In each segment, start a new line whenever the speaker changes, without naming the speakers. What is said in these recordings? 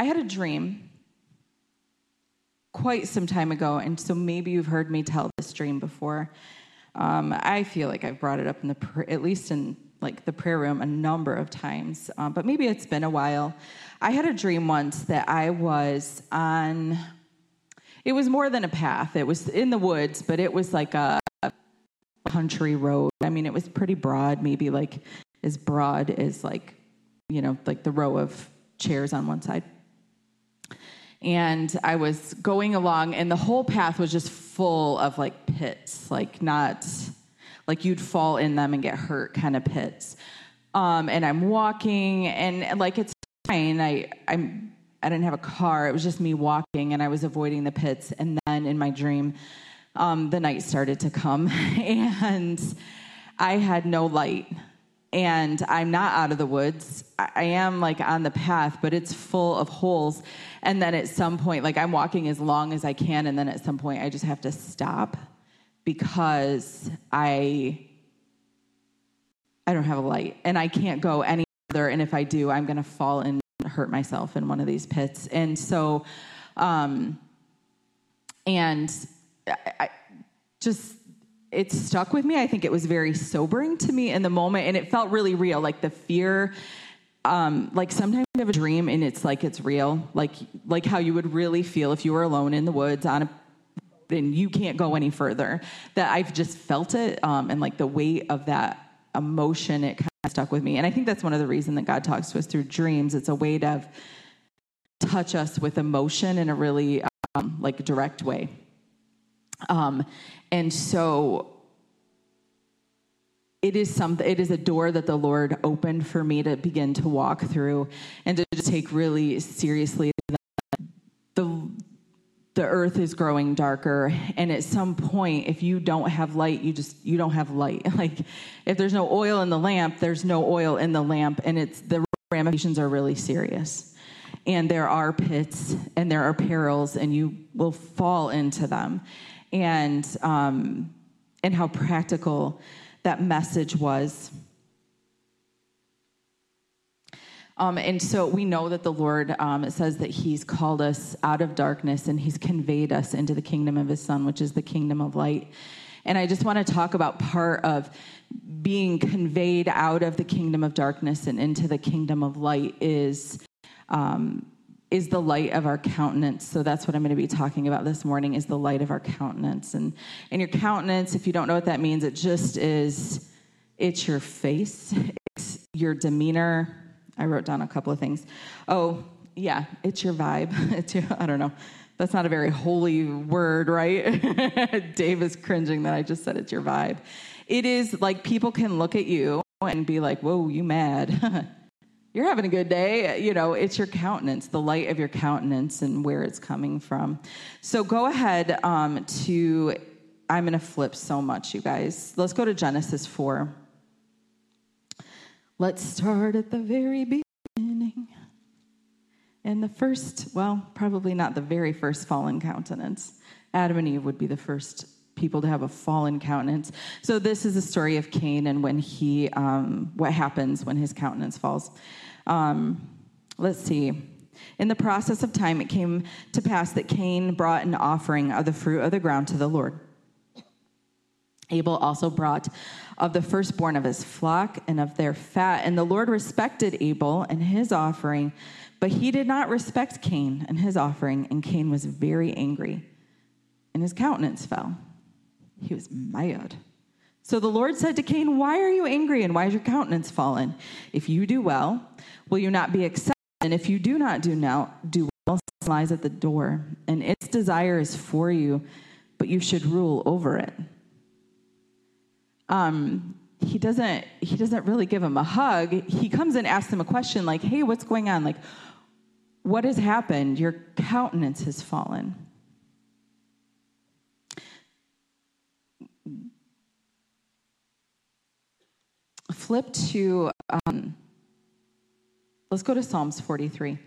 I had a dream quite some time ago, and so maybe you've heard me tell this dream before. Um, I feel like I've brought it up in the at least in like the prayer room a number of times, um, but maybe it's been a while. I had a dream once that I was on. It was more than a path. It was in the woods, but it was like a country road. I mean, it was pretty broad, maybe like as broad as like, you know, like the row of chairs on one side. And I was going along, and the whole path was just full of like pits, like not like you'd fall in them and get hurt kind of pits. Um, and I'm walking, and like it's fine. I I'm I didn't have a car. It was just me walking, and I was avoiding the pits. And then in my dream, um, the night started to come, and I had no light. And I'm not out of the woods. I am like on the path, but it's full of holes. And then at some point, like I'm walking as long as I can, and then at some point, I just have to stop because I I don't have a light and I can't go any further. And if I do, I'm going to fall and hurt myself in one of these pits. And so, um, and I, just it stuck with me. I think it was very sobering to me in the moment, and it felt really real. Like the fear, um, like sometimes you have a dream and it's like it's real, like like how you would really feel if you were alone in the woods on a and you can't go any further. That I've just felt it, um, and like the weight of that emotion, it kind of stuck with me. And I think that's one of the reasons that God talks to us through dreams. It's a way to touch us with emotion in a really um, like direct way. Um, and so it is something it is a door that the lord opened for me to begin to walk through and to take really seriously that the the earth is growing darker. And at some point if you don't have light you just you don't have light. Like if there's no oil in the lamp there's no oil in the lamp. And it's the ramifications are really serious. And there are pits and there are perils and you will fall into them and um, and how practical that message was. Um, and so we know that the Lord um, says that He's called us out of darkness and He's conveyed us into the kingdom of His Son, which is the kingdom of light. And I just want to talk about part of being conveyed out of the kingdom of darkness and into the kingdom of light is um, is the light of our countenance. So that's what I'm going to be talking about this morning is the light of our countenance. And and your countenance, if you don't know what that means, it just is it's your face, it's your demeanor. I wrote down a couple of things. Oh, yeah, it's your vibe. It's your I don't know. That's not a very holy word, right? Dave is cringing that I just said it's your vibe. It is like people can look at you and be like, "Whoa, you mad?" you're having a good day. You know, it's your countenance, the light of your countenance, and where it's coming from. So go ahead um, to, I'm going to flip so much, you guys. Let's go to Genesis 4. Let's start at the very beginning. And the first, well, probably not the very first fallen countenance. Adam and Eve would be the first people to have a fallen countenance. So this is the story of Cain and when he, um, what happens when his countenance falls. Um, let's see. In the process of time, it came to pass that Cain brought an offering of the fruit of the ground to the Lord. Abel also brought of the firstborn of his flock and of their fat. And the Lord respected Abel and his offering, but he did not respect Cain and his offering. And Cain was very angry, and his countenance fell. He was mad. So the Lord said to Cain, Why are you angry and why is your countenance fallen? If you do well, will you not be accepted? And if you do not do now do well, sin lies at the door, and its desire is for you, but you should rule over it. Um, he doesn't he doesn't really give him a hug. He comes and asks him a question like, Hey, what's going on? Like, what has happened? Your countenance has fallen. Flip to, um, let's go to Psalms 43,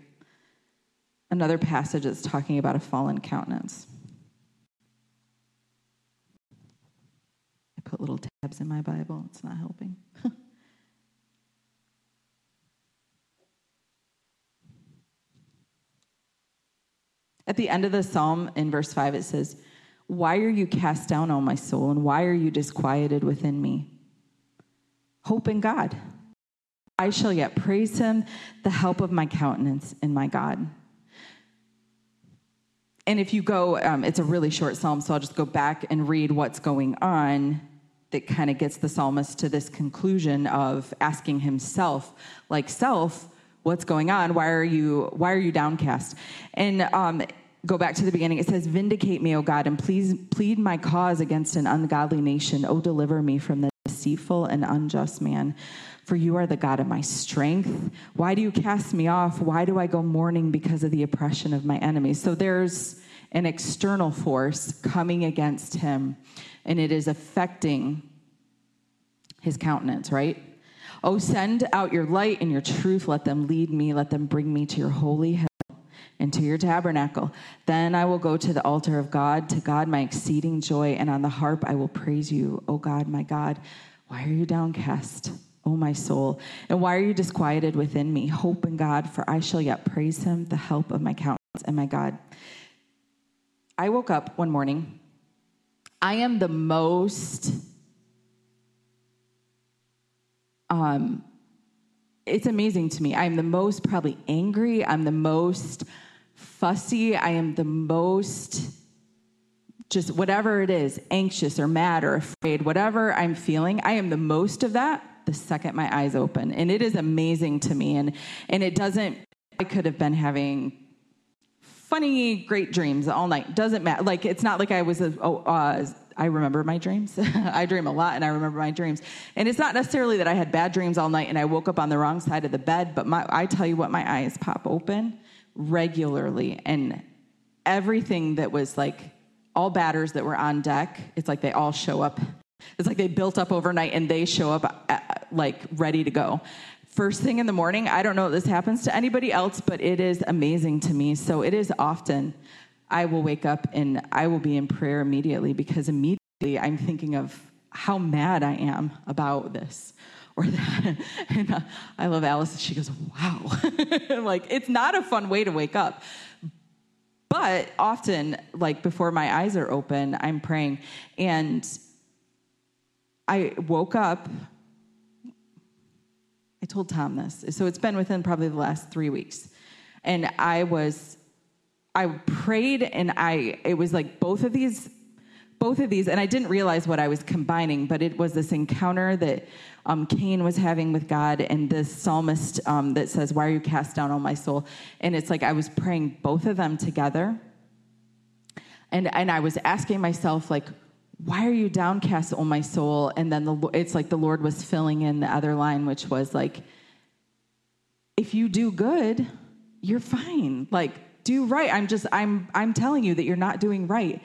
another passage that's talking about a fallen countenance. I put little tabs in my Bible, it's not helping. At the end of the psalm in verse 5, it says, Why are you cast down, O my soul, and why are you disquieted within me? Hope in God. I shall yet praise him, the help of my countenance and my God. And if you go, um, it's a really short psalm, so I'll just go back and read what's going on that kind of gets the psalmist to this conclusion of asking himself, like, self, what's going on? Why are you, why are you downcast? And um, go back to the beginning. It says, Vindicate me, O God, and please plead my cause against an ungodly nation. O deliver me from the deceitful and unjust man. For you are the God of my strength. Why do you cast me off? Why do I go mourning because of the oppression of my enemies? So there's an external force coming against him, and it is affecting his countenance, right? Oh, send out your light and your truth. Let them lead me. Let them bring me to your holy and to your tabernacle. Then I will go to the altar of God, to God my exceeding joy, and on the harp I will praise you, O God, my God. Why are you downcast? O my soul, and why are you disquieted within me? Hope in God, for I shall yet praise him, the help of my countenance and my God. I woke up one morning. I am the most um it's amazing to me. I'm the most probably angry, I'm the most fussy, I am the most just whatever it is, anxious or mad or afraid, whatever I'm feeling, I am the most of that the second my eyes open. And it is amazing to me. And, and it doesn't, I could have been having funny, great dreams all night. Doesn't matter. Like, it's not like I was, a, oh, uh, I remember my dreams. I dream a lot and I remember my dreams. And it's not necessarily that I had bad dreams all night and I woke up on the wrong side of the bed, but my, I tell you what, my eyes pop open regularly. And everything that was like all batters that were on deck, it's like they all show up it's like they built up overnight and they show up at, uh, like ready to go. First thing in the morning, I don't know if this happens to anybody else, but it is amazing to me. So it is often I will wake up and I will be in prayer immediately because immediately I'm thinking of how mad I am about this or that. And uh, I love Alice. She goes, wow. like, it's not a fun way to wake up. But often, like before my eyes are open, I'm praying. And I woke up. I told Tom this. So it's been within probably the last three weeks. And I was, I prayed and I, it was like both of these, both of these, and I didn't realize what I was combining, but it was this encounter that um, Cain was having with God and this psalmist um, that says, Why are you cast down, on my soul? And it's like I was praying both of them together. And, and I was asking myself, like, why are you downcast, O my soul? And then the, it's like the Lord was filling in the other line, which was like, if you do good, you're fine. Like, do right. I'm just, I'm, I'm telling you that you're not doing right.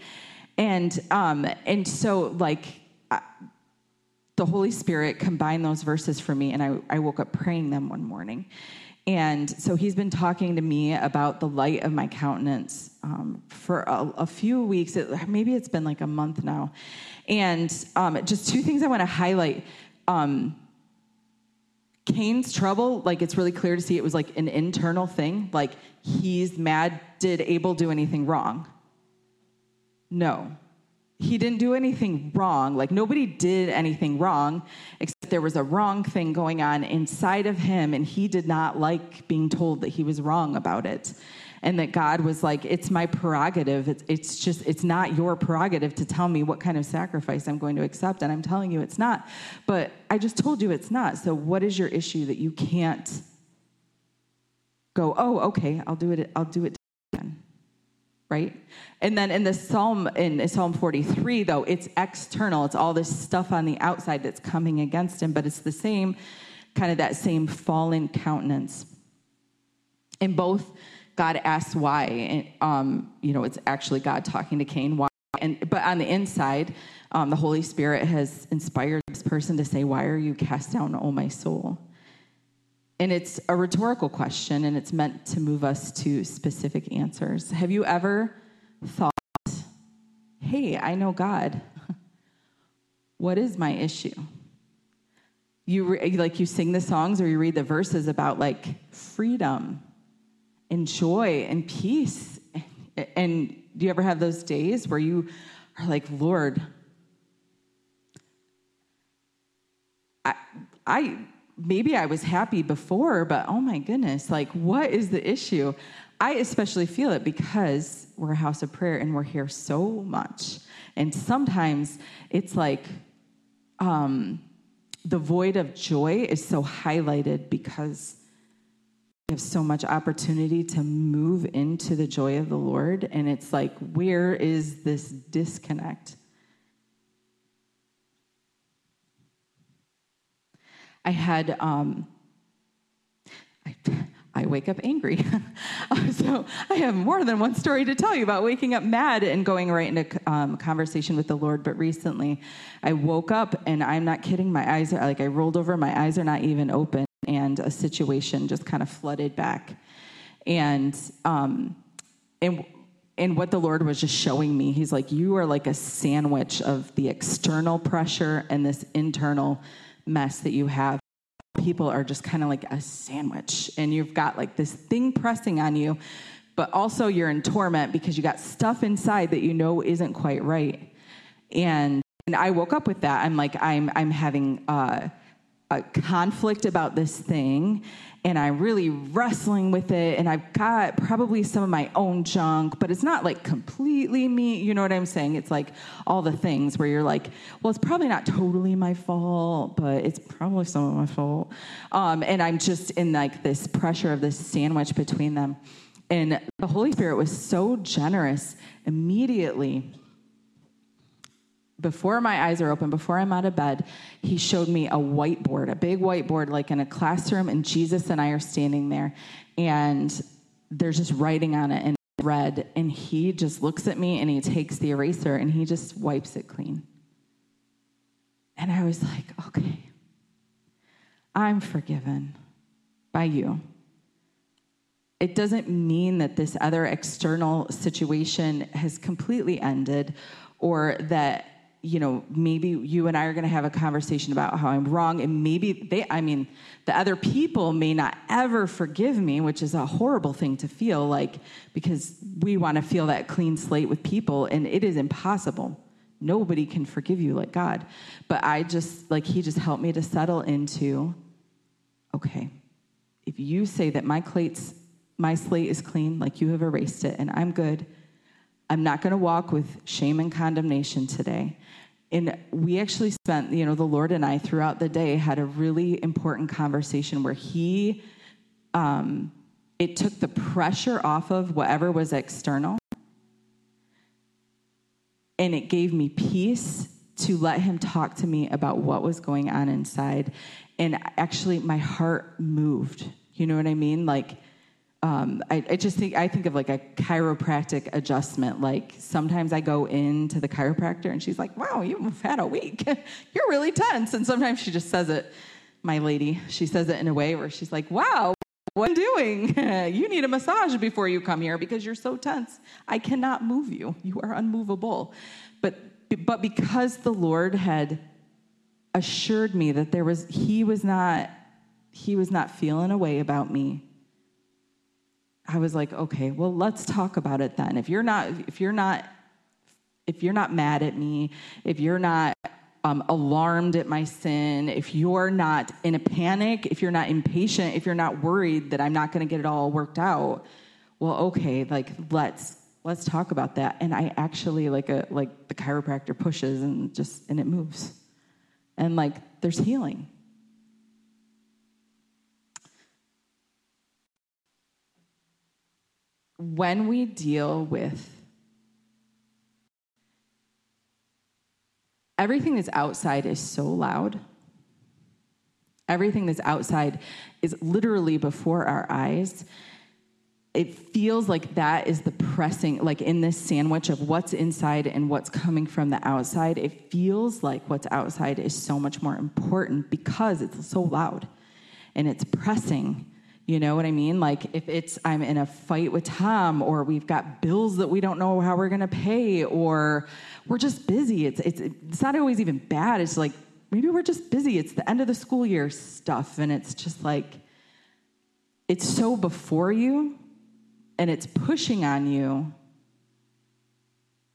And, um, and so like, I, the Holy Spirit combined those verses for me, and I, I woke up praying them one morning. And so he's been talking to me about the light of my countenance um, for a, a, few weeks. It, maybe it's been like a month now. And um, just two things I want to highlight. Um, Cain's trouble, like it's really clear to see it was like an internal thing. Like he's mad. Did Abel do anything wrong? No he didn't do anything wrong. Like nobody did anything wrong, except there was a wrong thing going on inside of him, and he did not like being told that he was wrong about it. And that God was like, it's my prerogative. It's, it's just, it's not your prerogative to tell me what kind of sacrifice I'm going to accept. And I'm telling you it's not. But I just told you it's not. So what is your issue that you can't go, oh, okay, I'll do it, I'll do it right? And then in the Psalm in Psalm 43 though, it's external. It's all this stuff on the outside that's coming against him, but it's the same kind of that same fallen countenance. In both God asks why, um, you know, it's actually God talking to Cain why and but on the inside, um, the Holy Spirit has inspired this person to say, "Why are you cast down, O my soul?" And it's a rhetorical question and it's meant to move us to specific answers. Have you ever thought, hey, I know God. what is my issue? You re- like you sing the songs or you read the verses about like freedom and joy and peace And do you ever have those days where you are like, Lord, I, I maybe I was happy before, but oh my goodness, like what is the issue? I especially feel it because we're a house of prayer and we're here so much. And sometimes it's like um, the void of joy is so highlighted because we have so much opportunity to move into the joy of the Lord. And it's like, where is this disconnect? I had, um, I, I wake up angry. so I have more than one story to tell you about waking up mad and going right into um, conversation with the Lord. But recently, I woke up and I'm not kidding. My eyes are like I rolled over. My eyes are not even open, and a situation just kind of flooded back. And um, and and what the Lord was just showing me, He's like, you are like a sandwich of the external pressure and this internal mess that you have people are just kind of like a sandwich and you've got like this thing pressing on you but also you're in torment because you got stuff inside that you know isn't quite right. And and i woke up with that i'm like i'm i'm having uh, a conflict about this thing and I'm really wrestling with it. And I've got probably some of my own junk, but it's not like completely me. You know what I'm saying? It's like all the things where you're like, well, it's probably not totally my fault, but it's probably some of my fault. Um, and I'm just in like this pressure of this sandwich between them. And the Holy Spirit was so generous immediately before my eyes are open, before I'm out of bed, he showed me a whiteboard, a big whiteboard, like in a classroom, and Jesus and I are standing there, and there's just writing on it in red, and he just looks at me and he takes the eraser and he just wipes it clean. And I was like, okay, I'm forgiven by you. It doesn't mean that this other external situation has completely ended or that you know, maybe you and I are going to have a conversation about how I'm wrong, and maybe they, I mean, the other people may not ever forgive me, which is a horrible thing to feel like because we want to feel that clean slate with people, and it is impossible. Nobody can forgive you like God. But I just, like, He just helped me to settle into okay, if you say that my, my slate is clean, like you have erased it, and I'm good. I'm not going to walk with shame and condemnation today. And we actually spent, you know, the Lord and I throughout the day had a really important conversation where He, um, it took the pressure off of whatever was external. And it gave me peace to let Him talk to me about what was going on inside. And actually, my heart moved. You know what I mean? Like, um, I, I, just think I think of like a chiropractic adjustment. Like sometimes I go into the chiropractor and she's like, "Wow, you've had a week. You're really tense." And sometimes she just says it, my lady. She says it in a way where she's like, "Wow, what you doing? you need a massage before you come here because you're so tense. I cannot move you. You are unmovable." But but because the Lord had assured me that there was He was not He was not feeling a way about me I was like, okay, well, let's talk about it then. If you're not, if you're not, if you're not mad at me, if you're not um, alarmed at my sin, if you're not in a panic, if you're not impatient, if you're not worried that I'm not going to get it all worked out, well, okay, like let's let's talk about that. And I actually like a like the chiropractor pushes and just and it moves, and like there's healing. When we deal with everything that's outside is so loud. Everything that's outside is literally before our eyes. It feels like that is the pressing, like in this sandwich of what's inside and what's coming from the outside. It feels like what's outside is so much more important because it's so loud and it's pressing you know what I mean? Like if it's I'm in a fight with Tom or we've got bills that we don't know how we're going to pay or we're just busy. It's it's it's not always even bad. It's like maybe we're just busy. It's the end of the school year stuff and it's just like it's so before you and it's pushing on you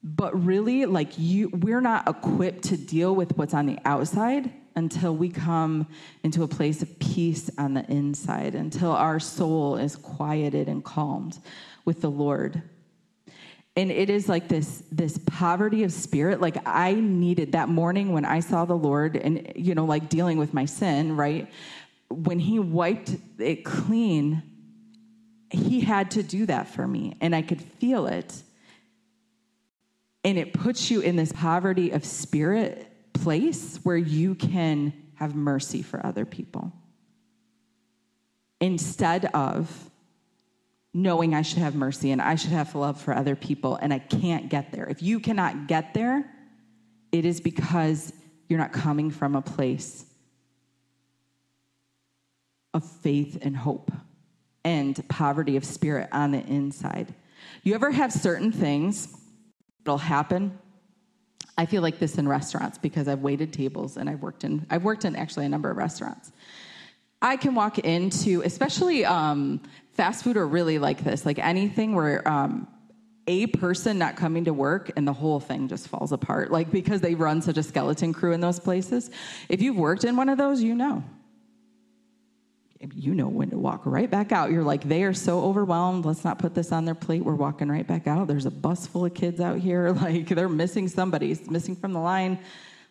but really like you we're not equipped to deal with what's on the outside until we come into a place of peace on the inside until our soul is quieted and calmed with the lord. And it is like this this poverty of spirit. Like i needed that morning when i saw the lord and you know like dealing with my sin right? When he wiped it clean he had to do that for me and i could feel it. And it puts you in this poverty of spirit place where you can have mercy for other people instead of knowing I should have mercy and I should have love for other people, and I can't get there. If you cannot get there, it is because you're not coming from a place of faith and hope and poverty of spirit on the inside. You ever have certain things that'll happen? I feel like this in restaurants because I've waited tables and I've worked in I've worked in actually a number of restaurants. I can walk into, especially um, fast food, are really like this. Like anything where um, a person not coming to work and the whole thing just falls apart. Like because they run such a skeleton crew in those places. If you've worked in one of those, you know you know when to walk right back out. You're like, they are so overwhelmed. Let's not put this on their plate. We're walking right back out. There's a bus full of kids out here. Like they're missing somebody, it's missing from the line.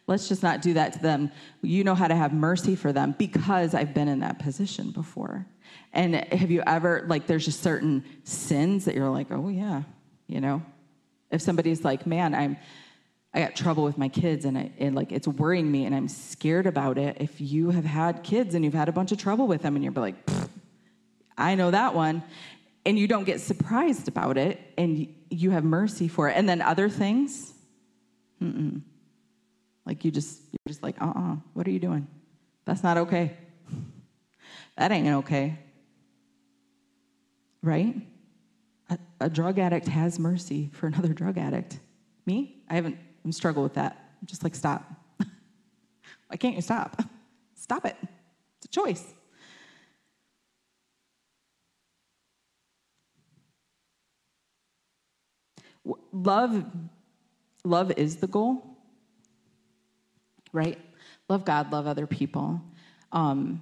Let's just not do that to them. You know how to have mercy for them because I've been in that position before. And have you ever, like, there's just certain sins that you're like, oh, yeah, you know? If somebody's like, man, I'm, I got trouble with my kids and, it, and like it's worrying me and I'm scared about it. If you have had kids and you've had a bunch of trouble with them and you're like, I know that one, and you don't get surprised about it and you have mercy for it. And then other things, mm-mm. like you just, you're just like, uh uh-uh, uh, what are you doing? That's not okay. that ain't okay. Right? A, a drug addict has mercy for another drug addict. Me? I haven't struggle with that. I'm just like, stop. Why can't you stop? Stop it. It's a choice. Love, love is the goal, right? Love God, love other people. Um,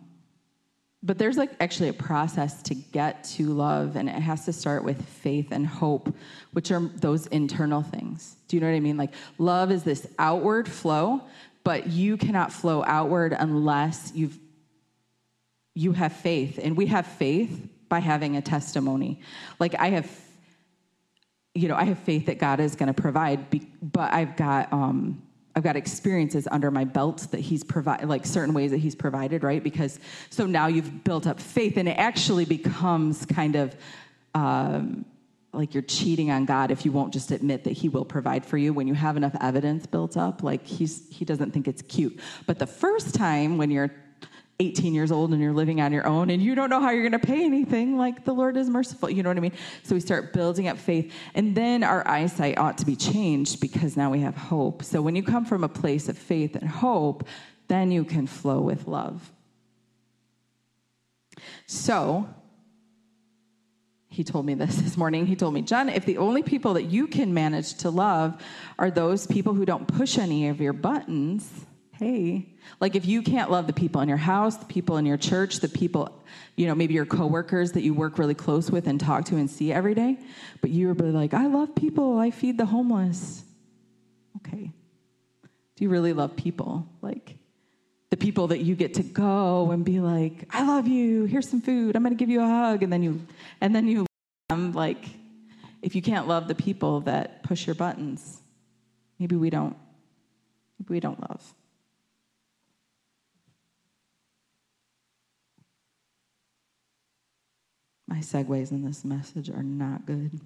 but there's like actually a process to get to love, and it has to start with faith and hope, which are those internal things. Do you know what I mean? Like, love is this outward flow, but you cannot flow outward unless you've you have faith and we have faith by having a testimony like i have you know i have faith that god is going to provide but i've got um I've got experiences under my belt that he's provided, like certain ways that he's provided, right? Because so now you've built up faith, and it actually becomes kind of um, like you're cheating on God if you won't just admit that He will provide for you when you have enough evidence built up. Like He's He doesn't think it's cute. But the first time when you're 18 years old and you're living on your own and you don't know how you're going to pay anything, like the Lord is merciful. You know what I mean? So we start building up faith. And then our eyesight ought to be changed because now we have hope. So when you come from a place of faith and hope, then you can flow with love. So, he told me this this morning. He told me, Jen, if the only people that you can manage to love are those people who don't push any of your buttons, hey, like if you can't love the people in your house, the people in your church, the people, you know, maybe your coworkers that you work really close with and talk to and see every day, but you're really like, I love people, I feed the homeless. Okay. Do you really love people? Like the people that you get to go and be like, I love you, here's some food, I'm gonna give you a hug, and then you and then you um, like if you can't love the people that push your buttons, maybe we don't maybe we don't love. My segues in this message are not good.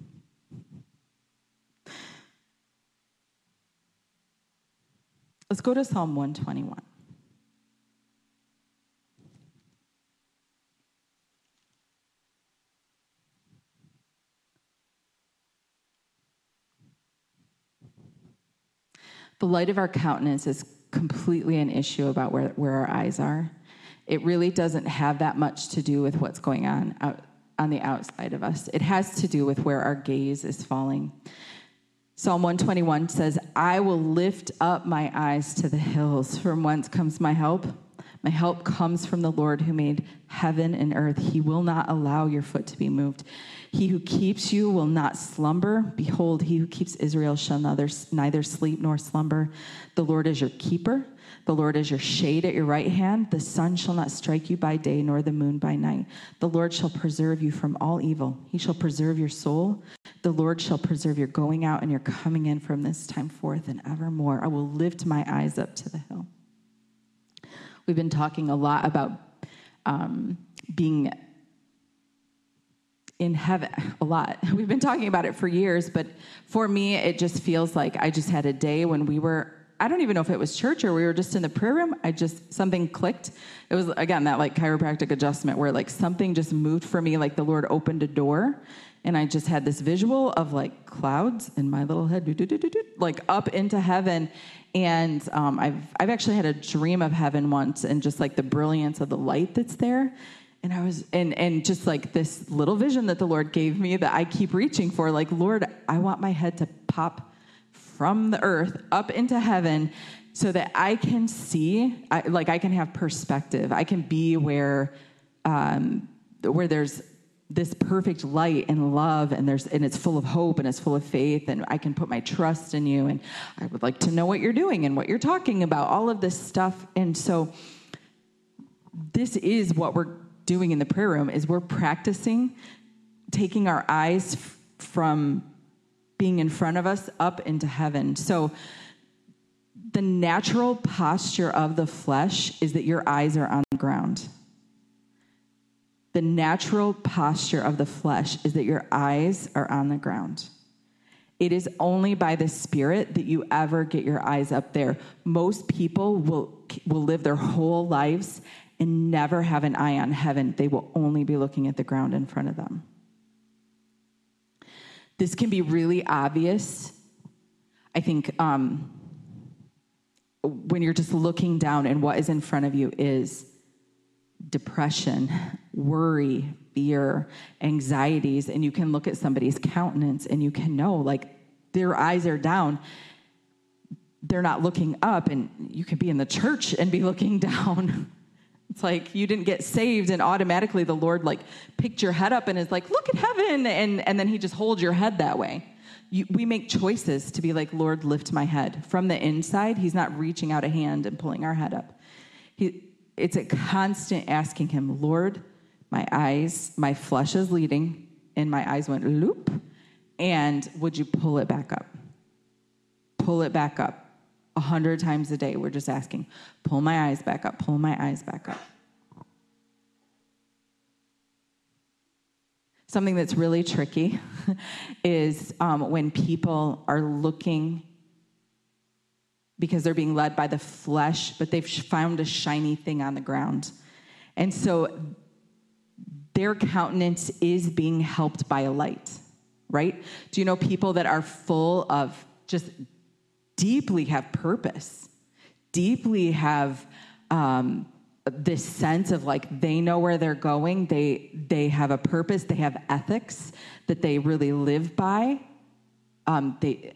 Let's go to Psalm 121. The light of our countenance is completely an issue about where, where our eyes are. It really doesn't have that much to do with what's going on out, on the outside of us. It has to do with where our gaze is falling. Psalm 121 says, I will lift up my eyes to the hills. From whence comes my help? My help comes from the Lord who made heaven and earth. He will not allow your foot to be moved. He who keeps you will not slumber. Behold, he who keeps Israel shall neither, sleep nor slumber. The Lord is your keeper. The Lord is your shade at your right hand. The sun shall not strike you by day, nor the moon by night. The Lord shall preserve you from all evil. He shall preserve your soul. The Lord shall preserve your going out and your coming in from this time forth and evermore. I will lift my eyes up to the hill. We've been talking a lot about um, being in heaven a lot. We've been talking about it for years, but for me, it just feels like I just had a day when we were I don't even know if it was church or we were just in the prayer room. I just, something clicked. It was, again, that like chiropractic adjustment where like something just moved for me, like the Lord opened a door. And I just had this visual of like clouds in my little head, like up into heaven. And um, I've, I've actually had a dream of heaven once and just like the brilliance of the light that's there. And I was, and, and just like this little vision that the Lord gave me that I keep reaching for, like, Lord, I want my head to pop from the earth up into heaven so that I can see, I, like I can have perspective. I can be where, um, where there's this perfect light and love and there's and it's full of hope and it's full of faith and I can put my trust in you and I would like to know what you're doing and what you're talking about all of this stuff and so this is what we're doing in the prayer room is we're practicing taking our eyes from being in front of us up into heaven. So, the natural posture of the flesh is that your eyes are on the ground. The natural posture of the flesh is that your eyes are on the ground. It is only by the Spirit that you ever get your eyes up there. Most people will, will live their whole lives and never have an eye on heaven. They will only be looking at the ground in front of them. This can be really obvious. I think um, when you're just looking down and what is in front of you is depression, worry, fear, anxieties, and you can look at somebody's countenance and you can know, like, their eyes are down. They're not looking up, and you can be in the church and be looking down. It's like you didn't get saved and automatically the Lord like picked your head up and is like, look at heaven. And, and then he just holds your head that way. You, we make choices to be like, Lord, lift my head. From the inside, he's not reaching out a hand and pulling our head up. He, it's a constant asking him, Lord, my eyes, my flesh is leading, and my eyes went loop. And would you pull it back up? Pull it back up a hundred times a day, we're just asking, pull my eyes back up, pull my eyes back up. Something that's really tricky is um, when people are looking because they're being led by the flesh, but they've found a shiny thing on the ground. And so their countenance is being helped by a light, right? Do you know people that are full of just deeply have purpose, deeply have um, this sense of like they know where they're going. They they have a purpose. They have ethics that they really live by. Um, they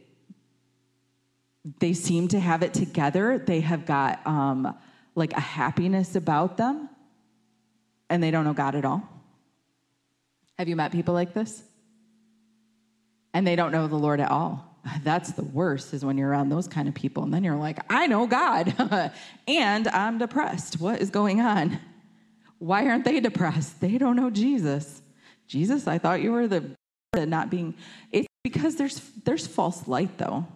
they seem to have it together. They have got um, like a happiness about them, and they don't know God at all. Have you met people like this? And they don't know the Lord at all. That's the worst is when you're around those kind of people. And then you're like, I know God and I'm depressed. What is going on? Why aren't they depressed? They don't know Jesus. Jesus, I thought you were the not being. It's because there's there's false light though.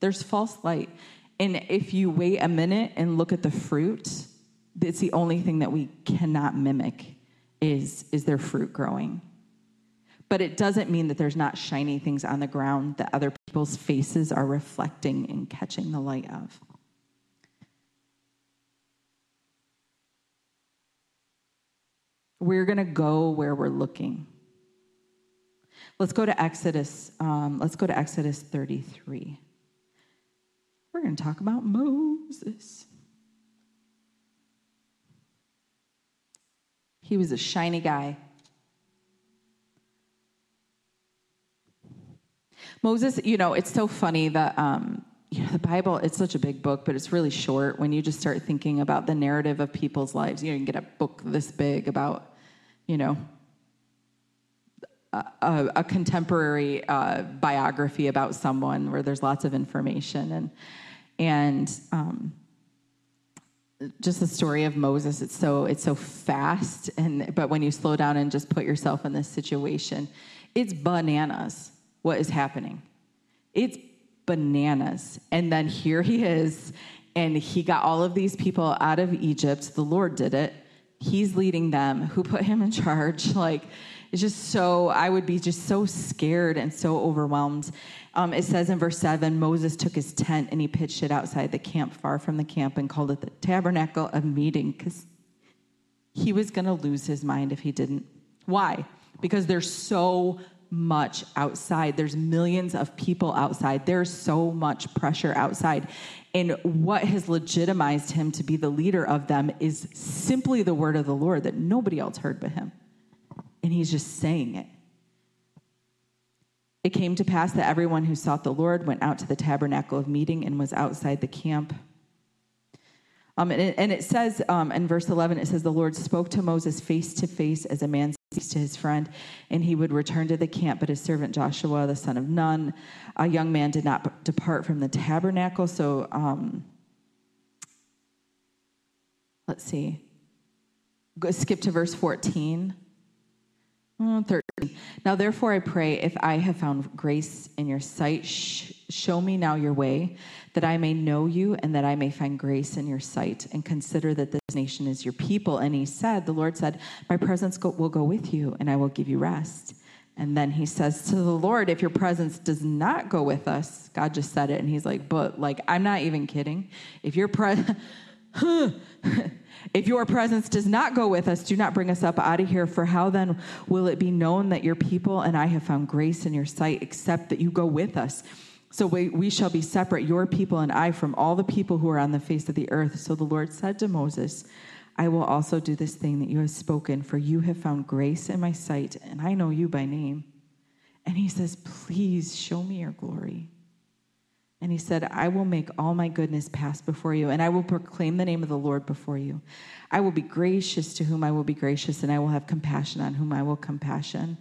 There's false light. And if you wait a minute and look at the fruit, it's the only thing that we cannot mimic is is their fruit growing. But it doesn't mean that there's not shiny things on the ground that other people's faces are reflecting and catching the light of. We're going to go where we're looking. Let's go to Exodus. Um, let's go to Exodus 33. We're going to talk about Moses. He was a shiny guy. Moses, you know, it's so funny that um, you know the Bible. It's such a big book, but it's really short. When you just start thinking about the narrative of people's lives, you know, you can get a book this big about, you know, a, a contemporary uh, biography about someone where there's lots of information and and um, just the story of Moses. It's so it's so fast, and but when you slow down and just put yourself in this situation, it's bananas. What is happening? It's bananas. And then here he is, and he got all of these people out of Egypt. The Lord did it. He's leading them. Who put him in charge? Like it's just so, I would be just so scared and so overwhelmed. Um, it says in verse 7 Moses took his tent and he pitched it outside the camp, far from the camp, and called it the tabernacle of meeting because he was going to lose his mind if he didn't. Why? Because there's so much outside. There's millions of people outside. There's so much pressure outside. And what has legitimized him to be the leader of them is simply the word of the Lord that nobody else heard but him and he's just saying it. It came to pass that everyone who sought the Lord went out to the tabernacle of meeting and was outside the camp. Um, and, it, and, it, says um, in verse 11, it says, The Lord spoke to Moses face to face as a man to his friend, and he would return to the camp. But his servant Joshua, the son of Nun, a young man, did not depart from the tabernacle. So, um, let's see. Go, skip to verse 14. 13. Now, therefore, I pray, if I have found grace in your sight, sh- show me now your way, that I may know you and that I may find grace in your sight, and consider that this nation is your people. And he said, The Lord said, My presence go- will go with you, and I will give you rest. And then he says to the Lord, If your presence does not go with us, God just said it, and he's like, But, like, I'm not even kidding. If your presence, If your presence does not go with us, do not bring us up out of here. For how then will it be known that your people and I have found grace in your sight, except that you go with us? So we, we shall be separate, your people and I, from all the people who are on the face of the earth. So the Lord said to Moses, I will also do this thing that you have spoken, for you have found grace in my sight, and I know you by name. And he says, Please show me your glory. And he said, I will make all my goodness pass before you, and I will proclaim the name of the Lord before you. I will be gracious to whom I will be gracious, and I will have compassion on whom I will compassion.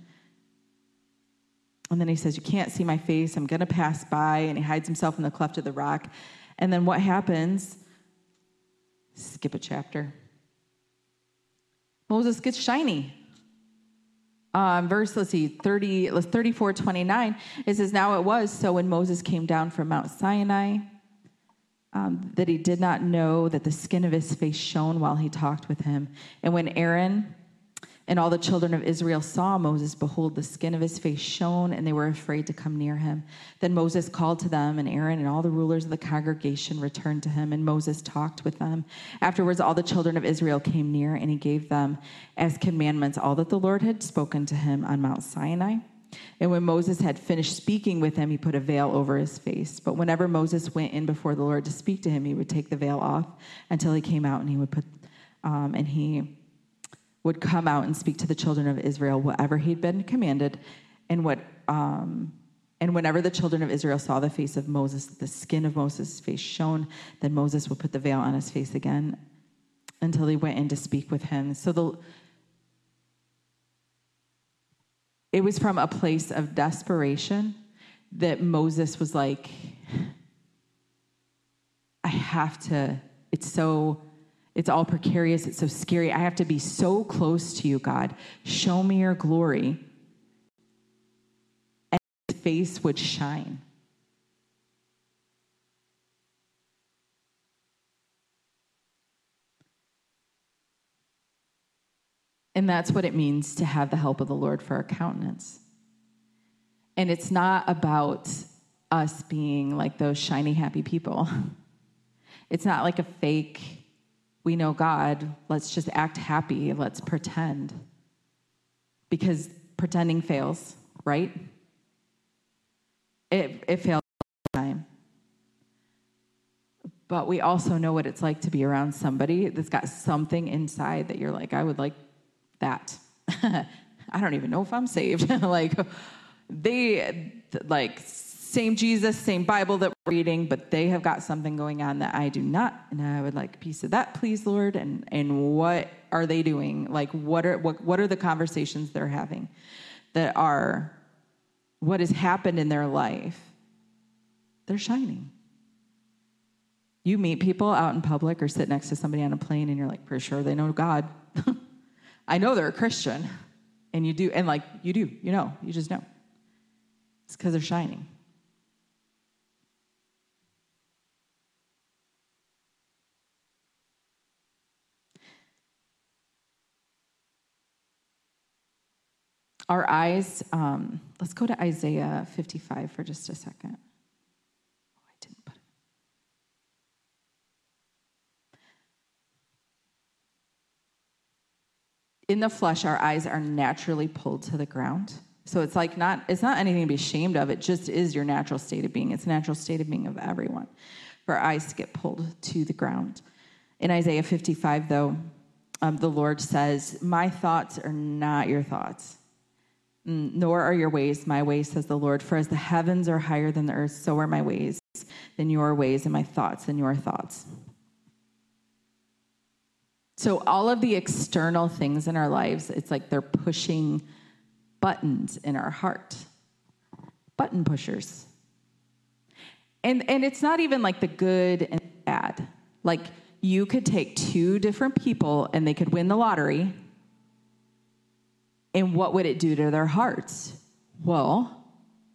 And then he says, You can't see my face. I'm going to pass by. And he hides himself in the cleft of the rock. And then what happens? Skip a chapter. Moses gets shiny um, verse, let's see, 30, 34, 29, it says, Now it was so when Moses came down from Mount Sinai um, that he did not know that the skin of his face shone while he talked with him. And when Aaron and all the children of Israel saw Moses, behold, the skin of his face shone, and they were afraid to come near him. Then Moses called to them, and Aaron and all the rulers of the congregation returned to him, and Moses talked with them. Afterwards, all the children of Israel came near, and he gave them as commandments all that the Lord had spoken to him on Mount Sinai. And when Moses had finished speaking with him, he put a veil over his face. But whenever Moses went in before the Lord to speak to him, he would take the veil off until he came out, and he would put, um, and he would come out and speak to the children of Israel whatever he'd been commanded, and what um, and whenever the children of Israel saw the face of Moses, the skin of Moses' face shone, then Moses would put the veil on his face again until they went in to speak with him. So the it was from a place of desperation that Moses was like, I have to, it's so it's all precarious. It's so scary. I have to be so close to you, God. Show me your glory. And his face would shine. And that's what it means to have the help of the Lord for our countenance. And it's not about us being like those shiny, happy people. It's not like a fake we know God, let's just act happy, let's pretend. Because pretending fails, right? It, it fails all the time. But we also know what it's like to be around somebody that's got something inside that you're like, I would like that. I don't even know if I'm saved. like, they, like, same Jesus, same Bible that we're reading, but they have got something going on that I do not, and I would like a piece of that, please, Lord. And and what are they doing? Like, what are what what are the conversations they're having that are what has happened in their life? They're shining. You meet people out in public or sit next to somebody on a plane, and you're like, for sure they know God. I know they're a Christian, and you do, and like you do, you know, you just know. It's because they're shining. Our eyes, um, let's go to Isaiah 55 for just a second. Oh, I didn't put it. In the flesh, our eyes are naturally pulled to the ground. So it's like not it's not anything to be ashamed of. It just is your natural state of being. It's a natural state of being of everyone. For eyes to get pulled to the ground. In Isaiah 55, though, um, the Lord says, My thoughts are not your thoughts Mm, nor are your ways my ways, says the Lord. For as the heavens are higher than the earth, so are my ways than your ways, and my thoughts than your thoughts. So, all of the external things in our lives, it's like they're pushing buttons in our heart, button pushers. And, and it's not even like the good and bad. Like, you could take two different people and they could win the lottery and what would it do to their hearts? Well,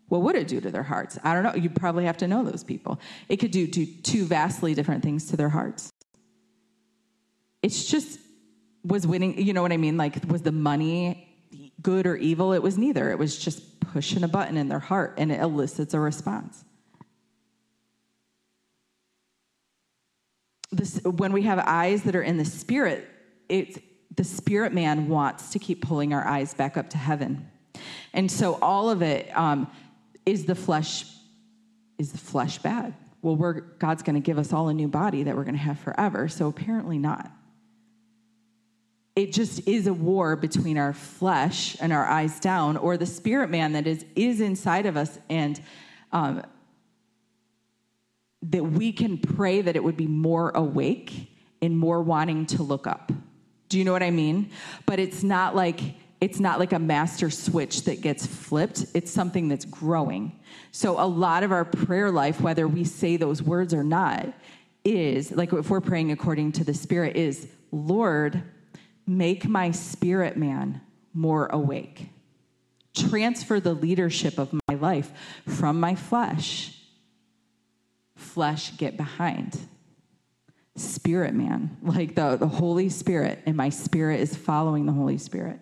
what would it do to their hearts? I don't know. You probably have to know those people. It could do, two vastly different things to their hearts. It's just was winning, you know what I mean? Like, was the money good or evil? It was neither. It was just pushing a button in their heart and it elicits a response. This, when we have eyes that are in the spirit, it's the spirit man wants to keep pulling our eyes back up to heaven. And so all of it um, is the flesh is the flesh bad? Well, we're, God's going to give us all a new body that we're going to have forever. So apparently not. It just is a war between our flesh and our eyes down, or the spirit man that is is inside of us, and um, that we can pray that it would be more awake and more wanting to look up. Do you know what I mean? But it's not like it's not like a master switch that gets flipped. It's something that's growing. So a lot of our prayer life, whether we say those words or not, is like if we're praying according to the Spirit, is Lord, make my spirit man more awake. Transfer the leadership of my life from my flesh. Flesh, get behind spirit man, like the, the Holy Spirit, and my spirit is following the Holy Spirit.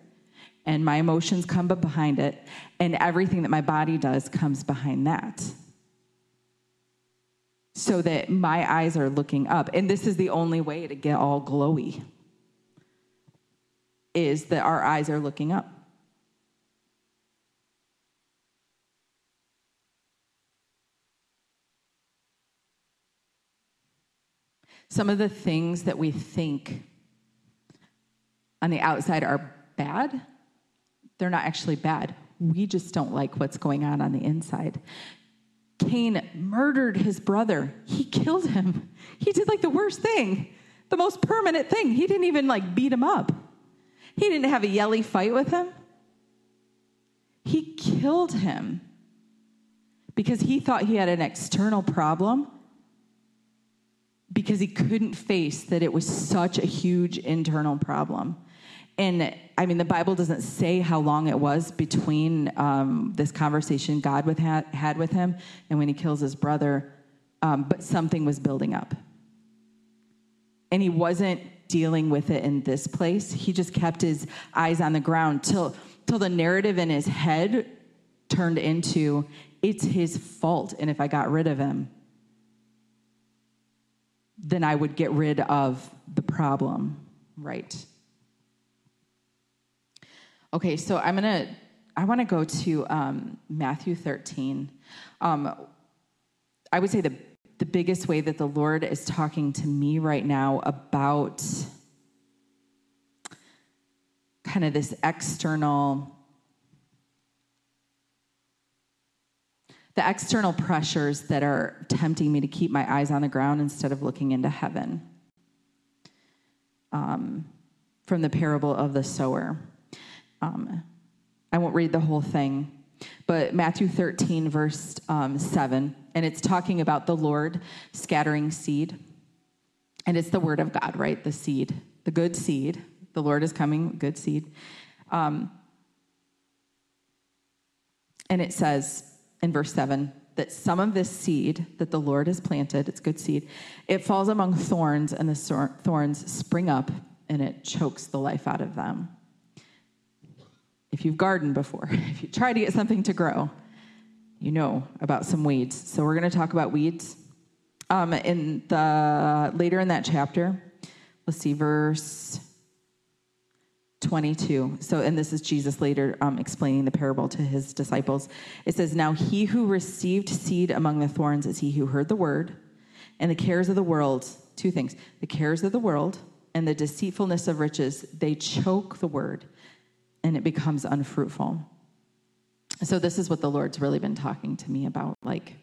And my emotions come behind it, and everything that my body does comes behind that. So that my eyes are looking up. And this is the only way to get all glowy, is that our eyes are looking up. Some of the things that we think on the outside are bad, they're not actually bad. We just don't like what's going on on the inside. Cain murdered his brother. He killed him. He did like the worst thing, the most permanent thing. He didn't even like beat him up. He didn't have a yelly fight with him. He killed him because he thought he had an external problem because he couldn't face that it was such a huge internal problem. And I mean, the Bible doesn't say how long it was between um, this conversation God with ha- had with him and when he kills his brother, um, but something was building up. And he wasn't dealing with it in this place. He just kept his eyes on the ground till, till the narrative in his head turned into it's his fault. And if I got rid of him, then I would get rid of the problem, right? Okay, so I'm gonna, I wanna go to um, Matthew 13. Um, I would say the, the biggest way that the Lord is talking to me right now about kind of this external the external pressures that are tempting me to keep my eyes on the ground instead of looking into heaven. Um, from the parable of the sower. Um, I won't read the whole thing, but Matthew 13, verse um, 7, and it's talking about the Lord scattering seed. And it's the word of God, right? The seed, the good seed. The Lord is coming, good seed. Um, and it says in verse 7 that some of this seed that the Lord has planted, it's good seed, it falls among thorns, and the thorns spring up and it chokes the life out of them. If you've gardened before, if you try to get something to grow, you know about some weeds. So we're going to talk about weeds. Um, in the later in that chapter, let's see, verse 22. So, and this is Jesus later um, explaining the parable to his disciples. It says, Now he who received seed among the thorns is he who heard the word, and the cares of the world, two things, the cares of the world and the deceitfulness of riches, they choke the word, and it becomes unfruitful. So, this is what the Lord's really been talking to me about. Like,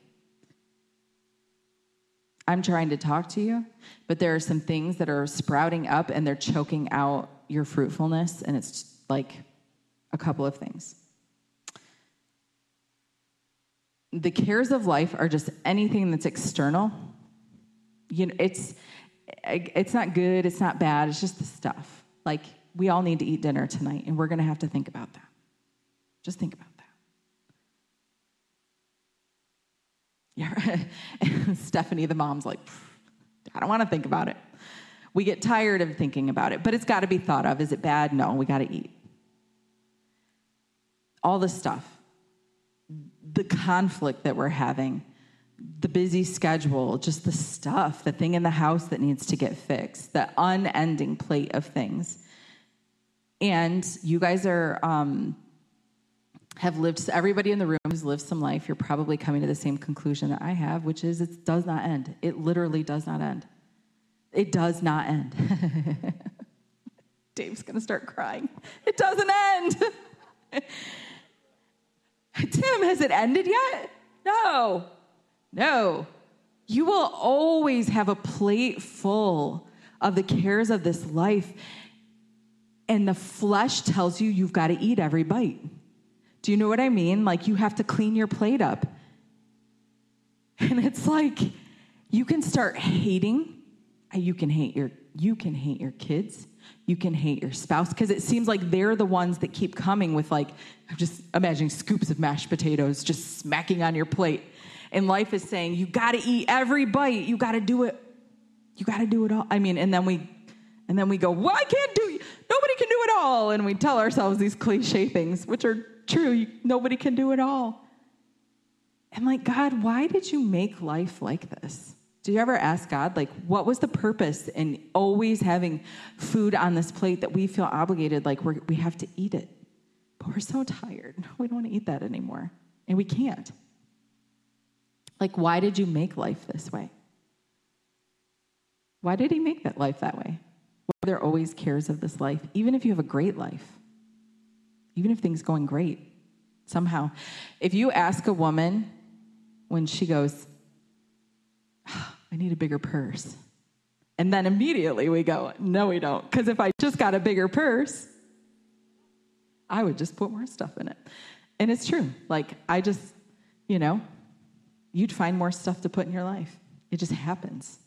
I'm trying to talk to you, but there are some things that are sprouting up and they're choking out your fruitfulness, and it's like a couple of things. The cares of life are just anything that's external. You know, it's it's not good, it's not bad, it's just the stuff. Like we all need to eat dinner tonight, and we're going to have to think about that. Just think about that. Yeah, Stephanie, the mom's like, I don't want to think about it. We get tired of thinking about it, but it's got to be thought of. Is it bad? No, we got to eat. All the stuff, the conflict that we're having, the busy schedule, just the stuff, the thing in the house that needs to get fixed, the unending plate of things. And you guys are um, have lived. Everybody in the room has lived some life. You're probably coming to the same conclusion that I have, which is it does not end. It literally does not end. It does not end. Dave's going to start crying. It doesn't end. Tim, has it ended yet? No. No. You will always have a plate full of the cares of this life. And the flesh tells you you've got to eat every bite. Do you know what I mean? Like you have to clean your plate up. And it's like you can start hating you can hate your you can hate your kids. You can hate your spouse. Because it seems like they're the ones that keep coming with like i'm just imagining scoops of mashed potatoes just smacking on your plate. And life is saying you got to eat every bite. You got to do it. You got to do it all. I mean and then we and then we go well i can't do nobody can do it all. And we tell ourselves these cliche things which are true. Nobody can do it all. And like god why did you make life like this do you ever ask God, like, what was the purpose in always having food on this plate that we feel obligated, like we we have to eat it? But we're so tired. We don't want to eat that anymore. And we can't. Like, why did you make life this way? Why did He make that life that way? Why there always cares of this life, even if you have a great life, even if things going great, somehow. If you ask a woman when she goes, I need a bigger purse. And then immediately we go, no, we don't. Because if I just got a bigger purse, I would just put more stuff in it. And it's true. Like, I just, you know, you'd find more stuff to put in your life. It just happens.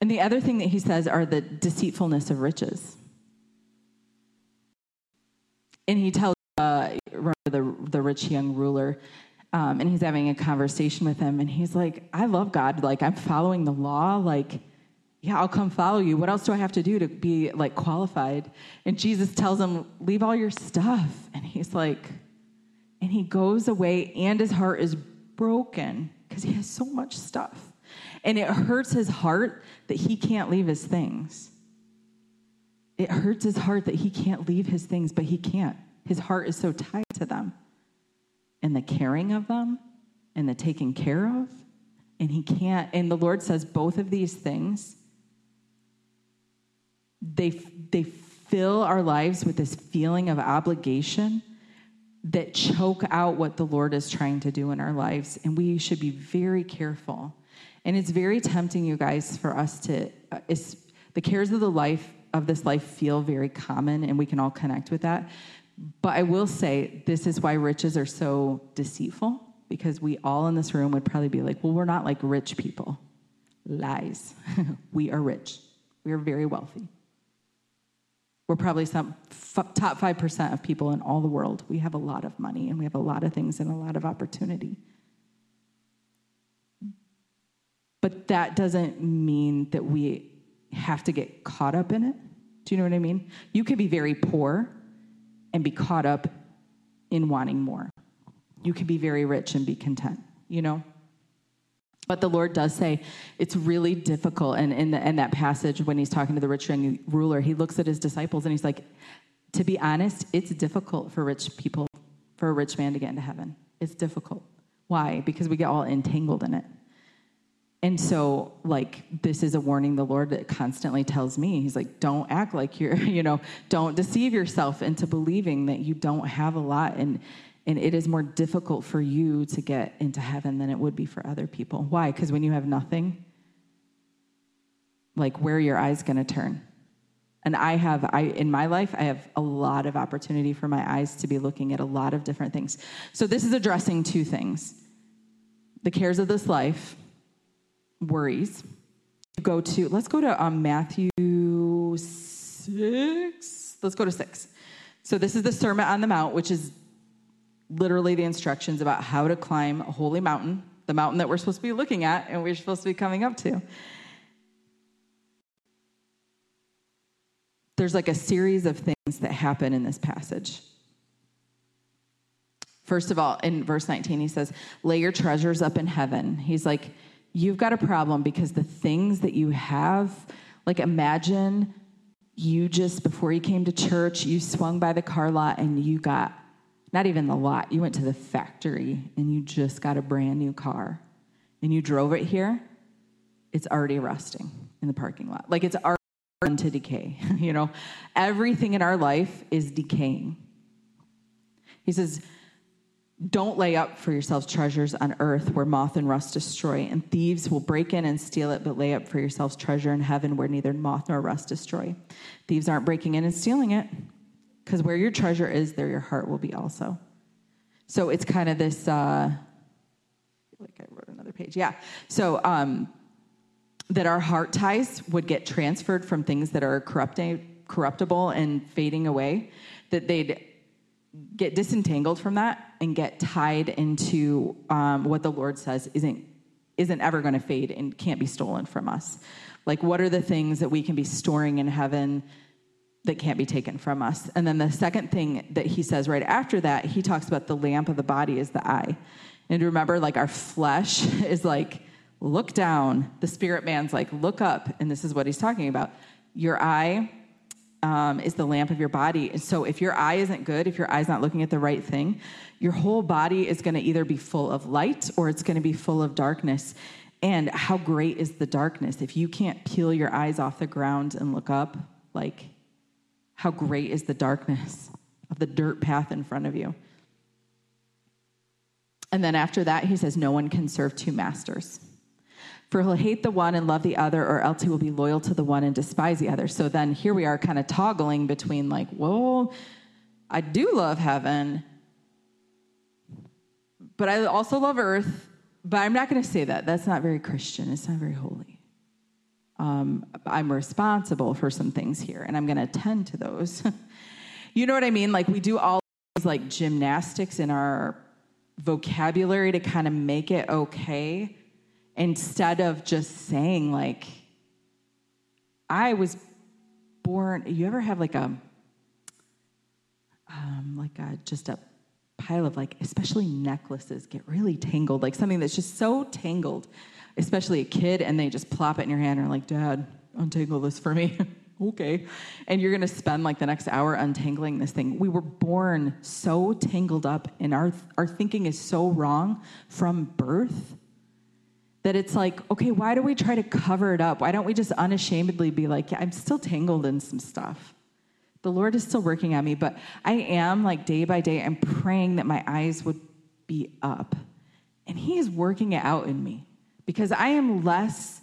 And the other thing that he says are the deceitfulness of riches. And he tells uh, the, the rich young ruler, um, and he's having a conversation with him, and he's like, I love God. Like, I'm following the law. Like, yeah, I'll come follow you. What else do I have to do to be like qualified? And Jesus tells him, Leave all your stuff. And he's like, and he goes away, and his heart is broken because he has so much stuff. And it hurts his heart that he can't leave his things. It hurts his heart that he can't leave his things, but he can't. His heart is so tied to them and the caring of them and the taking care of. And he can't, and the Lord says both of these things, they, they fill our lives with this feeling of obligation that choke out what the Lord is trying to do in our lives. And we should be very careful. And it's very tempting, you guys, for us to, uh, the cares of the life of this life feel very common, and we can all connect with that. But I will say, this is why riches are so deceitful, because we all in this room would probably be like, well, we're not like rich people. Lies. we are rich, we are very wealthy. We're probably some f- top 5% of people in all the world. We have a lot of money and we have a lot of things and a lot of opportunity. But that doesn't mean that we have to get caught up in it. Do you know what I mean? You could be very poor and be caught up in wanting more. You can be very rich and be content, you know? But the Lord does say it's really difficult. And in, the, in that passage, when he's talking to the rich young ruler, he looks at his disciples and he's like, to be honest, it's difficult for rich people, for a rich man to get into heaven. It's difficult. Why? Because we get all entangled in it. And so, like, this is a warning the Lord that constantly tells me. He's like, don't act like you're, you know, don't deceive yourself into believing that you don't have a lot. And, and it is more difficult for you to get into heaven than it would be for other people. Why? Because when you have nothing, like, where your eyes going to turn? And I have, I in my life, I have a lot of opportunity for my eyes to be looking at a lot of different things. So this is addressing two things: the cares of this life worries. Go to, let's go to um, Matthew 6. Let's go to 6. So, this is the Sermon on the Mount, which is literally the instructions about how to climb a holy mountain, the mountain that we're supposed to be looking at and we're supposed to be coming up to. There's like a series of things that happen in this passage. First of all, in verse 19, he says, Lay your treasures up in heaven. He's like, you've got a problem because the things that you have, like imagine you just, before you came to church, you swung by the car lot and you got, not even the lot, you went to the factory and you just got a brand new car and you drove it here, it's already rusting in the parking lot. Like it's already to decay. you know, everything in our life is decaying. He says, don't lay up for yourselves treasures on earth where moth and rust destroy, and thieves will break in and steal it, but lay up for yourselves treasure in heaven where neither moth nor rust destroy. Thieves aren't breaking in and stealing it, because where your treasure is, there your heart will be also. So it's kind of this. Uh, like I wrote another page. Yeah. So um, that our heart ties would get transferred from things that are corrupting, corruptible and fading away, that they'd get disentangled from that and get tied into um, what the Lord says isn't isn't ever going to fade and can't be stolen from us. Like, what are the things that we can be storing in heaven that can't be taken from us? And then the second thing that he says right after that, he talks about the lamp of the body is the eye. And remember, like, our flesh is like, look down. The spirit man's like, look up. And this is what he's talking about. Your eye um, is the lamp of your body. And so if your eye isn't good, if your eye's not looking at the right thing, your whole body is going to either be full of light or it's going to be full of darkness. And how great is the darkness? If you can't peel your eyes off the ground and look up, like, how great is the darkness of the dirt path in front of you? And then after that, he says, No one can serve two masters. For he'll hate the one and love the other, or else he will be loyal to the one and despise the other. So then here we are kind of toggling between, like, whoa, I do love heaven, but I also love earth. But I'm not going to say that. That's not very Christian. It's not very holy. Um, I'm responsible for some things here, and I'm going to attend to those. you know what I mean? Like, we do all these, like gymnastics in our vocabulary to kind of make it okay instead of just saying like i was born you ever have like a um, like a just a pile of like especially necklaces get really tangled like something that's just so tangled especially a kid and they just plop it in your hand and are like dad untangle this for me. Okay. And you're going to spend like the next hour untangling this thing. We were born so tangled up and our our thinking is so wrong from birth that it's like, okay, why do we try to cover it up? Why don't we just unashamedly be like, yeah, I'm still tangled in some stuff? The Lord is still working on me, but I am like day by day, I'm praying that my eyes would be up. And He is working it out in me because I am less,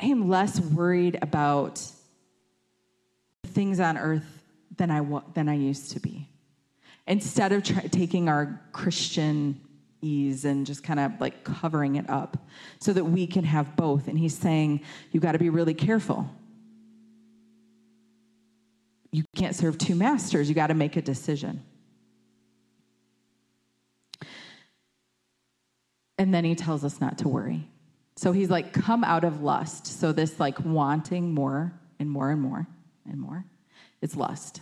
I am less worried about things on earth than I, than I used to be. Instead of taking our Christian ease and just kind of like covering it up so that we can have both. And he's saying, you got to be really careful. You can't serve two masters, you got to make a decision. And then he tells us not to worry. So he's like, come out of lust. So this like wanting more and more and more and more, it's lust.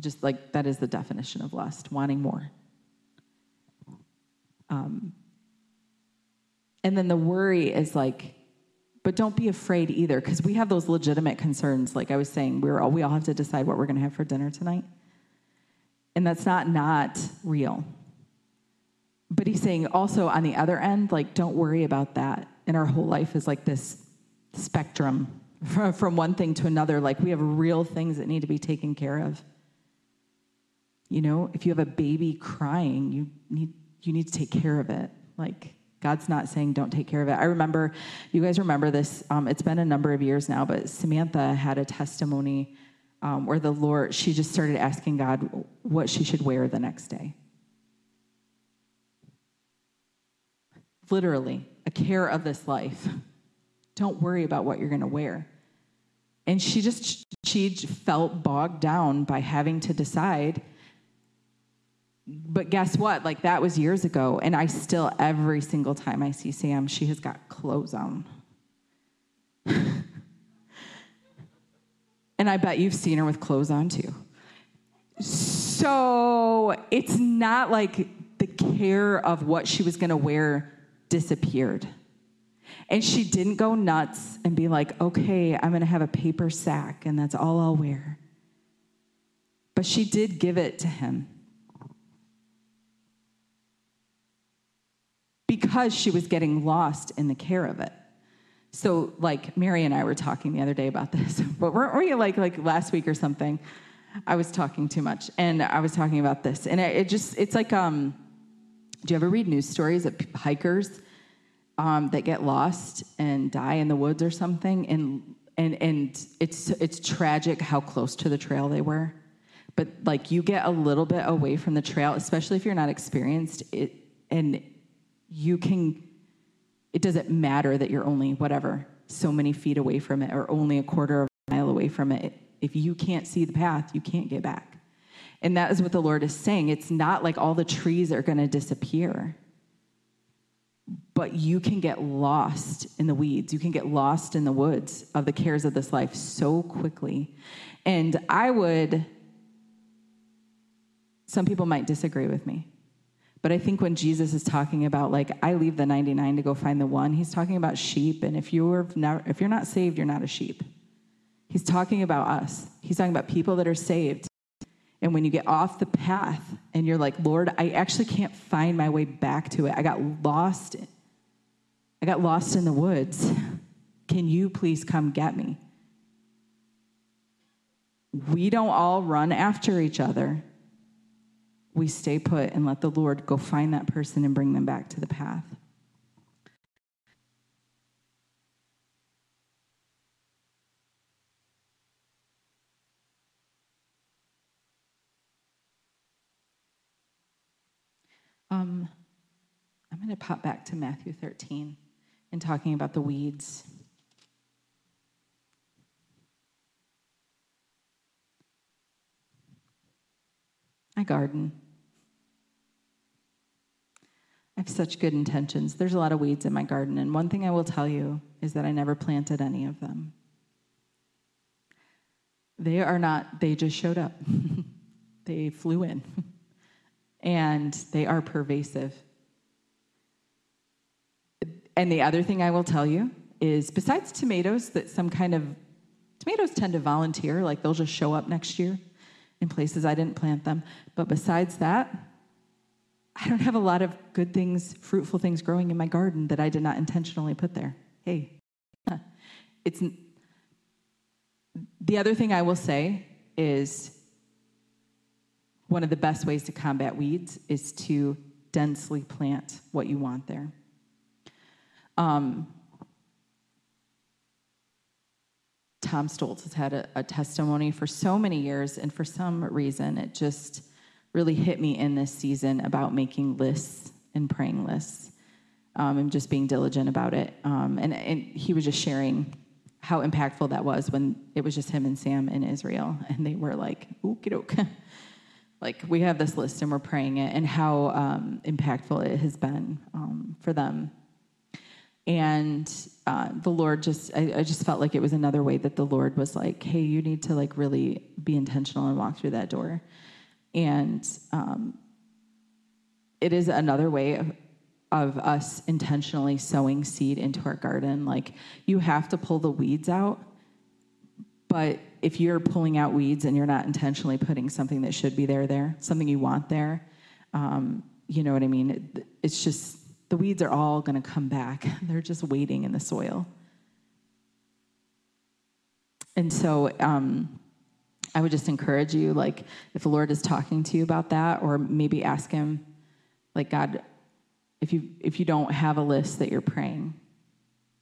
just like that is the definition of lust, wanting more. Um, and then the worry is like, but don't be afraid either, because we have those legitimate concerns. Like I was saying, we're all, we all have to decide what we're going to have for dinner tonight, and that's not not real. But he's saying also on the other end, like don't worry about that. And our whole life is like this spectrum from one thing to another. Like we have real things that need to be taken care of. You know, if you have a baby crying, you need you need to take care of it. Like, God's not saying don't take care of it. I remember, you guys remember this, um, it's been a number of years now, but Samantha had a testimony um, where the Lord, she just started asking God what she should wear the next day. Literally, a care of this life. Don't worry about what you're going to wear. And she just, she felt bogged down by having to decide but guess what? Like that was years ago. And I still, every single time I see Sam, she has got clothes on. and I bet you've seen her with clothes on too. So it's not like the care of what she was going to wear disappeared. And she didn't go nuts and be like, okay, I'm going to have a paper sack and that's all I'll wear. But she did give it to him. Because she was getting lost in the care of it. So, like Mary and I were talking the other day about this, but weren't we like like last week or something? I was talking too much, and I was talking about this, and it, it just it's like um, do you ever read news stories of hikers um, that get lost and die in the woods or something, and and and it's it's tragic how close to the trail they were, but like you get a little bit away from the trail, especially if you're not experienced, it and you can, it doesn't matter that you're only whatever, so many feet away from it or only a quarter of a mile away from it. If you can't see the path, you can't get back. And that is what the Lord is saying. It's not like all the trees are going to disappear, but you can get lost in the weeds. You can get lost in the woods of the cares of this life so quickly. And I would, some people might disagree with me. But I think when Jesus is talking about like I leave the 99 to go find the one, he's talking about sheep and if you're not, if you're not saved, you're not a sheep. He's talking about us. He's talking about people that are saved. And when you get off the path and you're like, "Lord, I actually can't find my way back to it. I got lost. I got lost in the woods. Can you please come get me?" We don't all run after each other we stay put and let the Lord go find that person and bring them back to the path. Um, I'm going to pop back to Matthew 13 and talking about the weeds. I garden. I have such good intentions. There's a lot of weeds in my garden, and one thing I will tell you is that I never planted any of them. They are not, they just showed up. they flew in, and they are pervasive. And the other thing I will tell you is besides tomatoes, that some kind of tomatoes tend to volunteer, like they'll just show up next year in places I didn't plant them. But besides that, I don't have a lot of good things, fruitful things growing in my garden that I did not intentionally put there. Hey, it's the other thing I will say is one of the best ways to combat weeds is to densely plant what you want there. Um, Tom Stoltz has had a, a, testimony for so many years, and for some reason, it just really hit me in this season about making lists and praying lists um, and just being diligent about it. Um, and, and he was just sharing how impactful that was when it was just him and Sam in Israel, and they were like, okie doke. like, we have this list and we're praying it, and how um, impactful it has been um, for them. And uh, the Lord just, I, I just felt like it was another way that the Lord was like, hey, you need to like really be intentional and walk through that door. And um, it is another way of, of us intentionally sowing seed into our garden. Like you have to pull the weeds out, but if you're pulling out weeds and you're not intentionally putting something that should be there there, something you want there, um, you know what I mean? It, it's just the weeds are all going to come back. They're just waiting in the soil. And so um, I would just encourage you, like, if the Lord is talking to you about that, or maybe ask Him, like, God, if you if you don't have a list that you're praying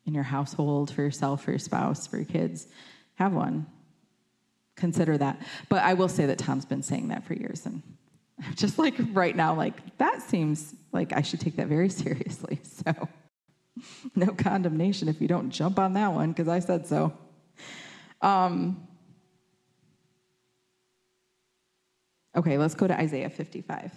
in your household for yourself for your spouse for your kids have one. Consider that. But i will say that tom's been saying that for years and i'm just like right now like that seems like i should take that very seriously so. No condemnation if you don't jump on that one because i said so. Um, okay let's go to isaiah 55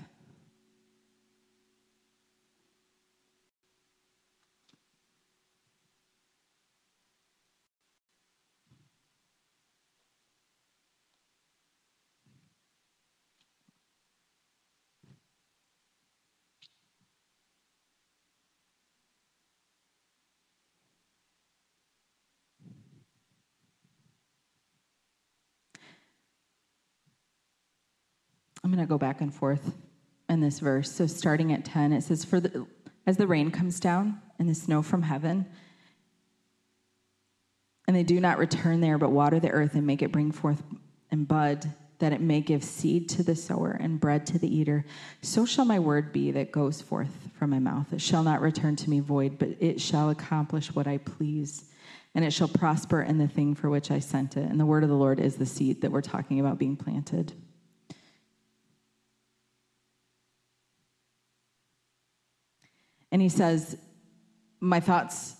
to go back and forth in this verse. So starting at 10, it says, For the, as the rain comes down and the snow from heaven, and they do not return there, but water the earth and make it bring forth and bud, that it may give seed to the sower and bread to the eater, so shall my word be that goes forth from my mouth. It shall not return to me void, but it shall accomplish what I please, and it shall prosper in the thing for which I sent it. And the word of the Lord is the seed that we're talking about being planted. And he says, My thoughts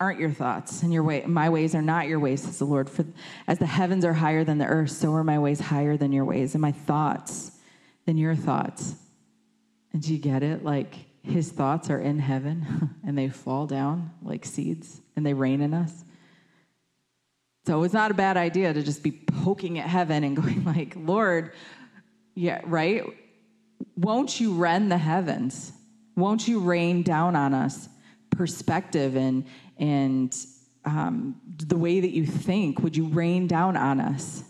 aren't your thoughts, and your way, my ways are not your ways, says the Lord. For as the heavens are higher than the earth, so are my ways higher than your ways, and my thoughts than your thoughts. And do you get it? Like his thoughts are in heaven and they fall down like seeds and they rain in us. So it's not a bad idea to just be poking at heaven and going like, Lord, yeah, right? Won't you rend the heavens? Won't you rain down on us perspective and, and um, the way that you think? Would you rain down on us?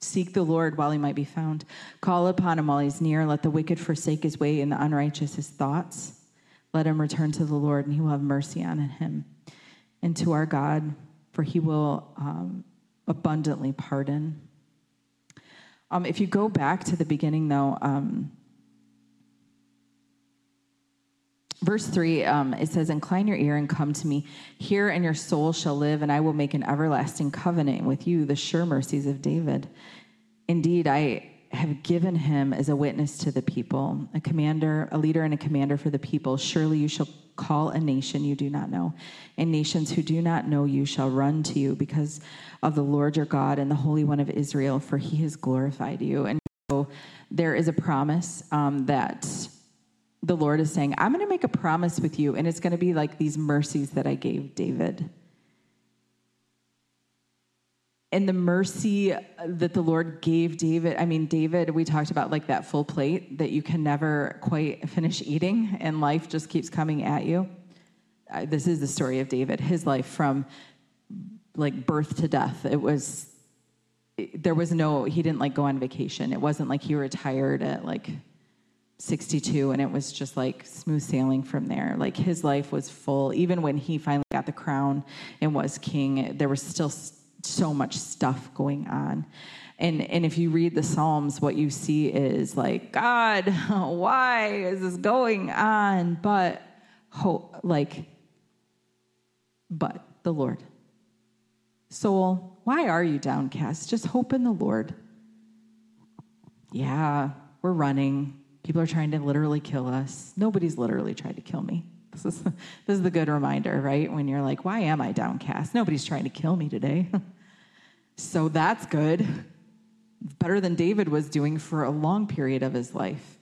Seek the Lord while he might be found. Call upon him while he's near. Let the wicked forsake his way and the unrighteous his thoughts. Let him return to the Lord, and he will have mercy on him and to our God, for he will um, abundantly pardon. Um, if you go back to the beginning, though, um, verse 3 um, it says incline your ear and come to me. Hear and your soul shall live and i will make an everlasting covenant with you the sure mercies of david. Indeed i have given him as a witness to the people a commander a leader and a commander for the people. Surely you shall call a nation you do not know and nations who do not know you shall run to you because of the Lord your God and the Holy One of Israel, for he has glorified you. And so there is a promise um, that the Lord is saying, I'm going to make a promise with you, and it's going to be like these mercies that I gave David. And the mercy that the Lord gave David, I mean, David, we talked about like that full plate that you can never quite finish eating, and life just keeps coming at you. This is the story of David, his life from like birth to death. It was there was no he didn't like go on vacation. It wasn't like he retired at like 62 and it was just like smooth sailing from there. Like his life was full even when he finally got the crown and was king, there was still so much stuff going on. And, and if you read the Psalms, what you see is like, God, why is this going on? But, hope, like, but the Lord. Soul, why are you downcast? Just hope in the Lord. Yeah, we're running. People are trying to literally kill us. Nobody's literally tried to kill me. This is, this is the good reminder, right? When you're like, why am I downcast? Nobody's trying to kill me today. so that's good. Better than David was doing for a long period of his life.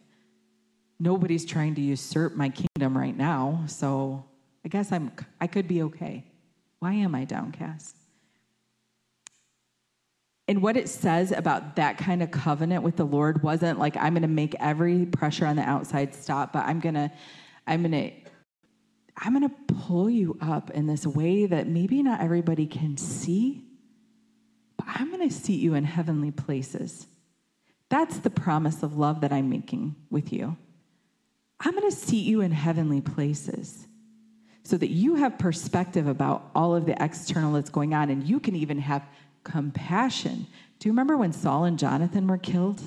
Nobody's trying to usurp my kingdom right now. So I guess I'm, I could be okay. Why am I downcast? And what it says about that kind of covenant with the Lord wasn't like I'm going to make every pressure on the outside stop, but I'm going to I'm going to I'm going to pull you up in this way that maybe not everybody can see, I'm going to seat you in heavenly places. That's the promise of love that I'm making with you. I'm going to seat you in heavenly places so that you have perspective about all of the external that's going on and you can even have compassion. Do you remember when Saul and Jonathan were killed?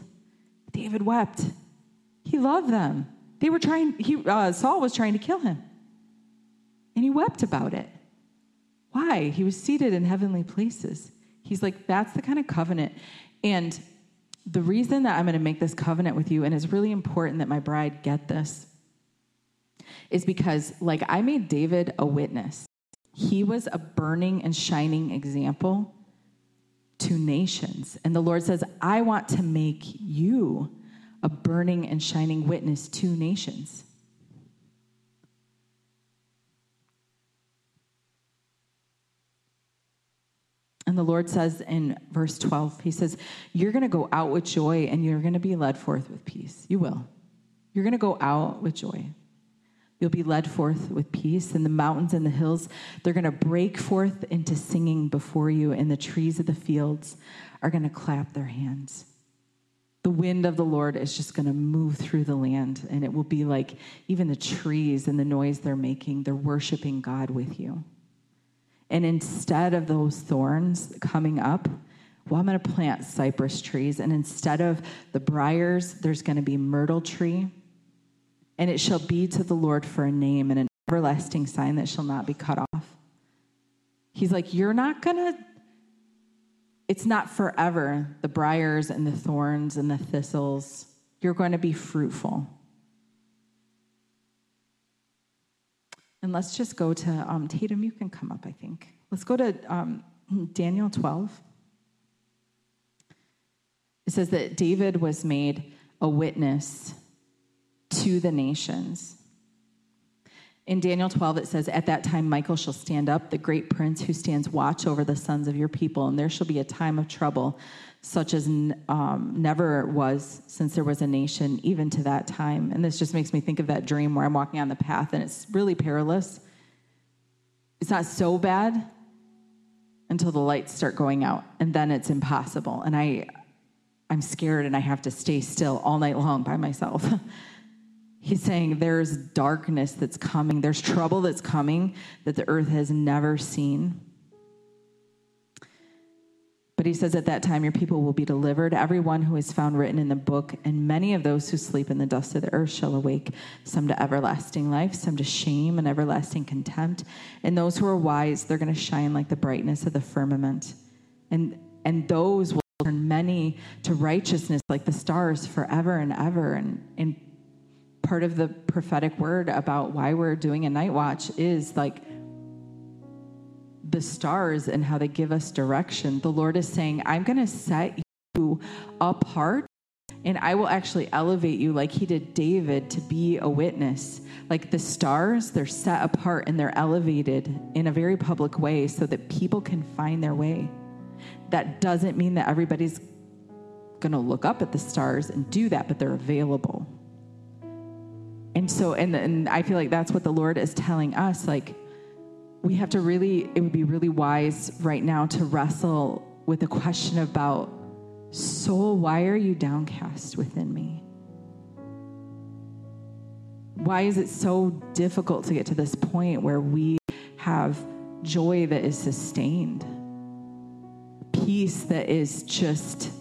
David wept. He loved them. They were trying, he, uh, Saul was trying to kill him. And he wept about it. Why? He was seated in heavenly places. He's like, that's the kind of covenant. And the reason that I'm going to make this covenant with you, and it's really important that my bride get this, is because, like, I made David a witness. He was a burning and shining example to nations. And the Lord says, I want to make you a burning and shining witness to nations. And the Lord says in verse 12, He says, You're going to go out with joy and you're going to be led forth with peace. You will. You're going to go out with joy. You'll be led forth with peace, and the mountains and the hills, they're going to break forth into singing before you, and the trees of the fields are going to clap their hands. The wind of the Lord is just going to move through the land, and it will be like even the trees and the noise they're making, they're worshiping God with you. And instead of those thorns coming up, well, I'm going to plant cypress trees. And instead of the briars, there's going to be myrtle tree. And it shall be to the Lord for a name and an everlasting sign that shall not be cut off. He's like, You're not going to, it's not forever, the briars and the thorns and the thistles. You're going to be fruitful. And let's just go to um, Tatum, you can come up, I think. Let's go to um, Daniel 12. It says that David was made a witness to the nations. In Daniel 12, it says, At that time, Michael shall stand up, the great prince who stands watch over the sons of your people, and there shall be a time of trouble, such as um, never was since there was a nation, even to that time. And this just makes me think of that dream where I'm walking on the path and it's really perilous. It's not so bad until the lights start going out, and then it's impossible. And I, I'm scared and I have to stay still all night long by myself. He's saying there's darkness that's coming, there's trouble that's coming that the earth has never seen. But he says, At that time, your people will be delivered, everyone who is found written in the book, and many of those who sleep in the dust of the earth shall awake, some to everlasting life, some to shame and everlasting contempt. And those who are wise, they're going to shine like the brightness of the firmament. And, and those will turn many to righteousness like the stars forever and ever. And, and part of the prophetic word about why we're doing a night watch is like the stars and how they give us direction. The Lord is saying, I'm going to set you apart and I will actually elevate you like he did David to be a witness. Like the stars, they're set apart and they're elevated in a very public way so that people can find their way. That doesn't mean that everybody's going to look up at the stars and do that, but they're available. And so, and, and I feel like that's what the Lord is telling us. Like, we have to really, it would be really wise right now to wrestle with the question about soul, why are you downcast within me? Why is it so difficult to get to this point where we have joy that is sustained, peace that is just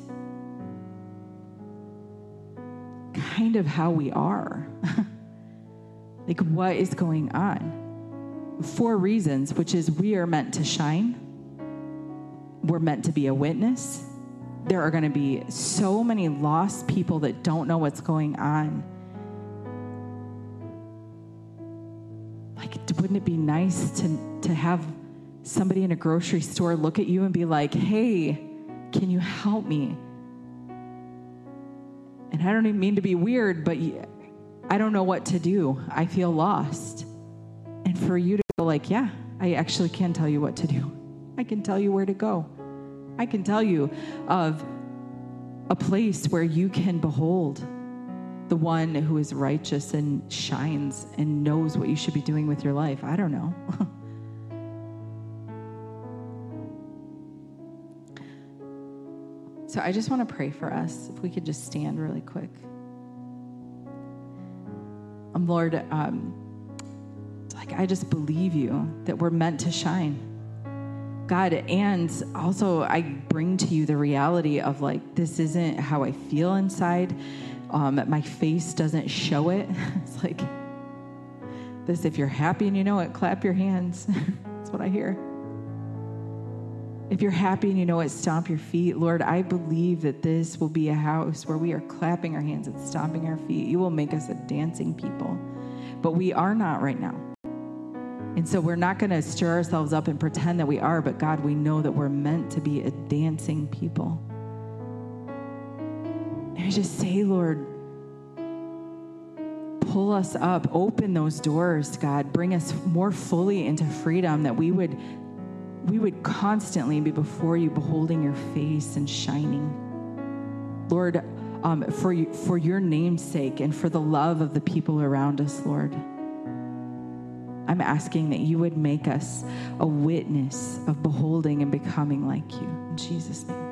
kind of how we are. like, what is going on? Four reasons, which is we are meant to shine, we're meant to be a witness. There are going to be so many lost people that don't know what's going on. Like, wouldn't it be nice to, to have somebody in a grocery store look at you and be like, hey, can you help me? And I don't even mean to be weird, but I don't know what to do. I feel lost. And for you to go, like, yeah, I actually can tell you what to do. I can tell you where to go. I can tell you of a place where you can behold the one who is righteous and shines and knows what you should be doing with your life. I don't know. so I just want to pray for us. If we could just stand really quick. Um, Lord, um, like I just believe you that we're meant to shine. God, and also I bring to you the reality of like, this isn't how I feel inside. Um, my face doesn't show it. It's like this if you're happy and you know it, clap your hands. That's what I hear. If you're happy and you know it, stomp your feet. Lord, I believe that this will be a house where we are clapping our hands and stomping our feet. You will make us a dancing people. But we are not right now. And so we're not going to stir ourselves up and pretend that we are, but God, we know that we're meant to be a dancing people. And I just say, Lord, pull us up, open those doors, God, bring us more fully into freedom that we would we would constantly be before you beholding your face and shining. Lord, um, for, for your name's sake and for the love of the people around us, Lord. I'm asking that you would make us a witness of beholding and becoming like you. In Jesus' name.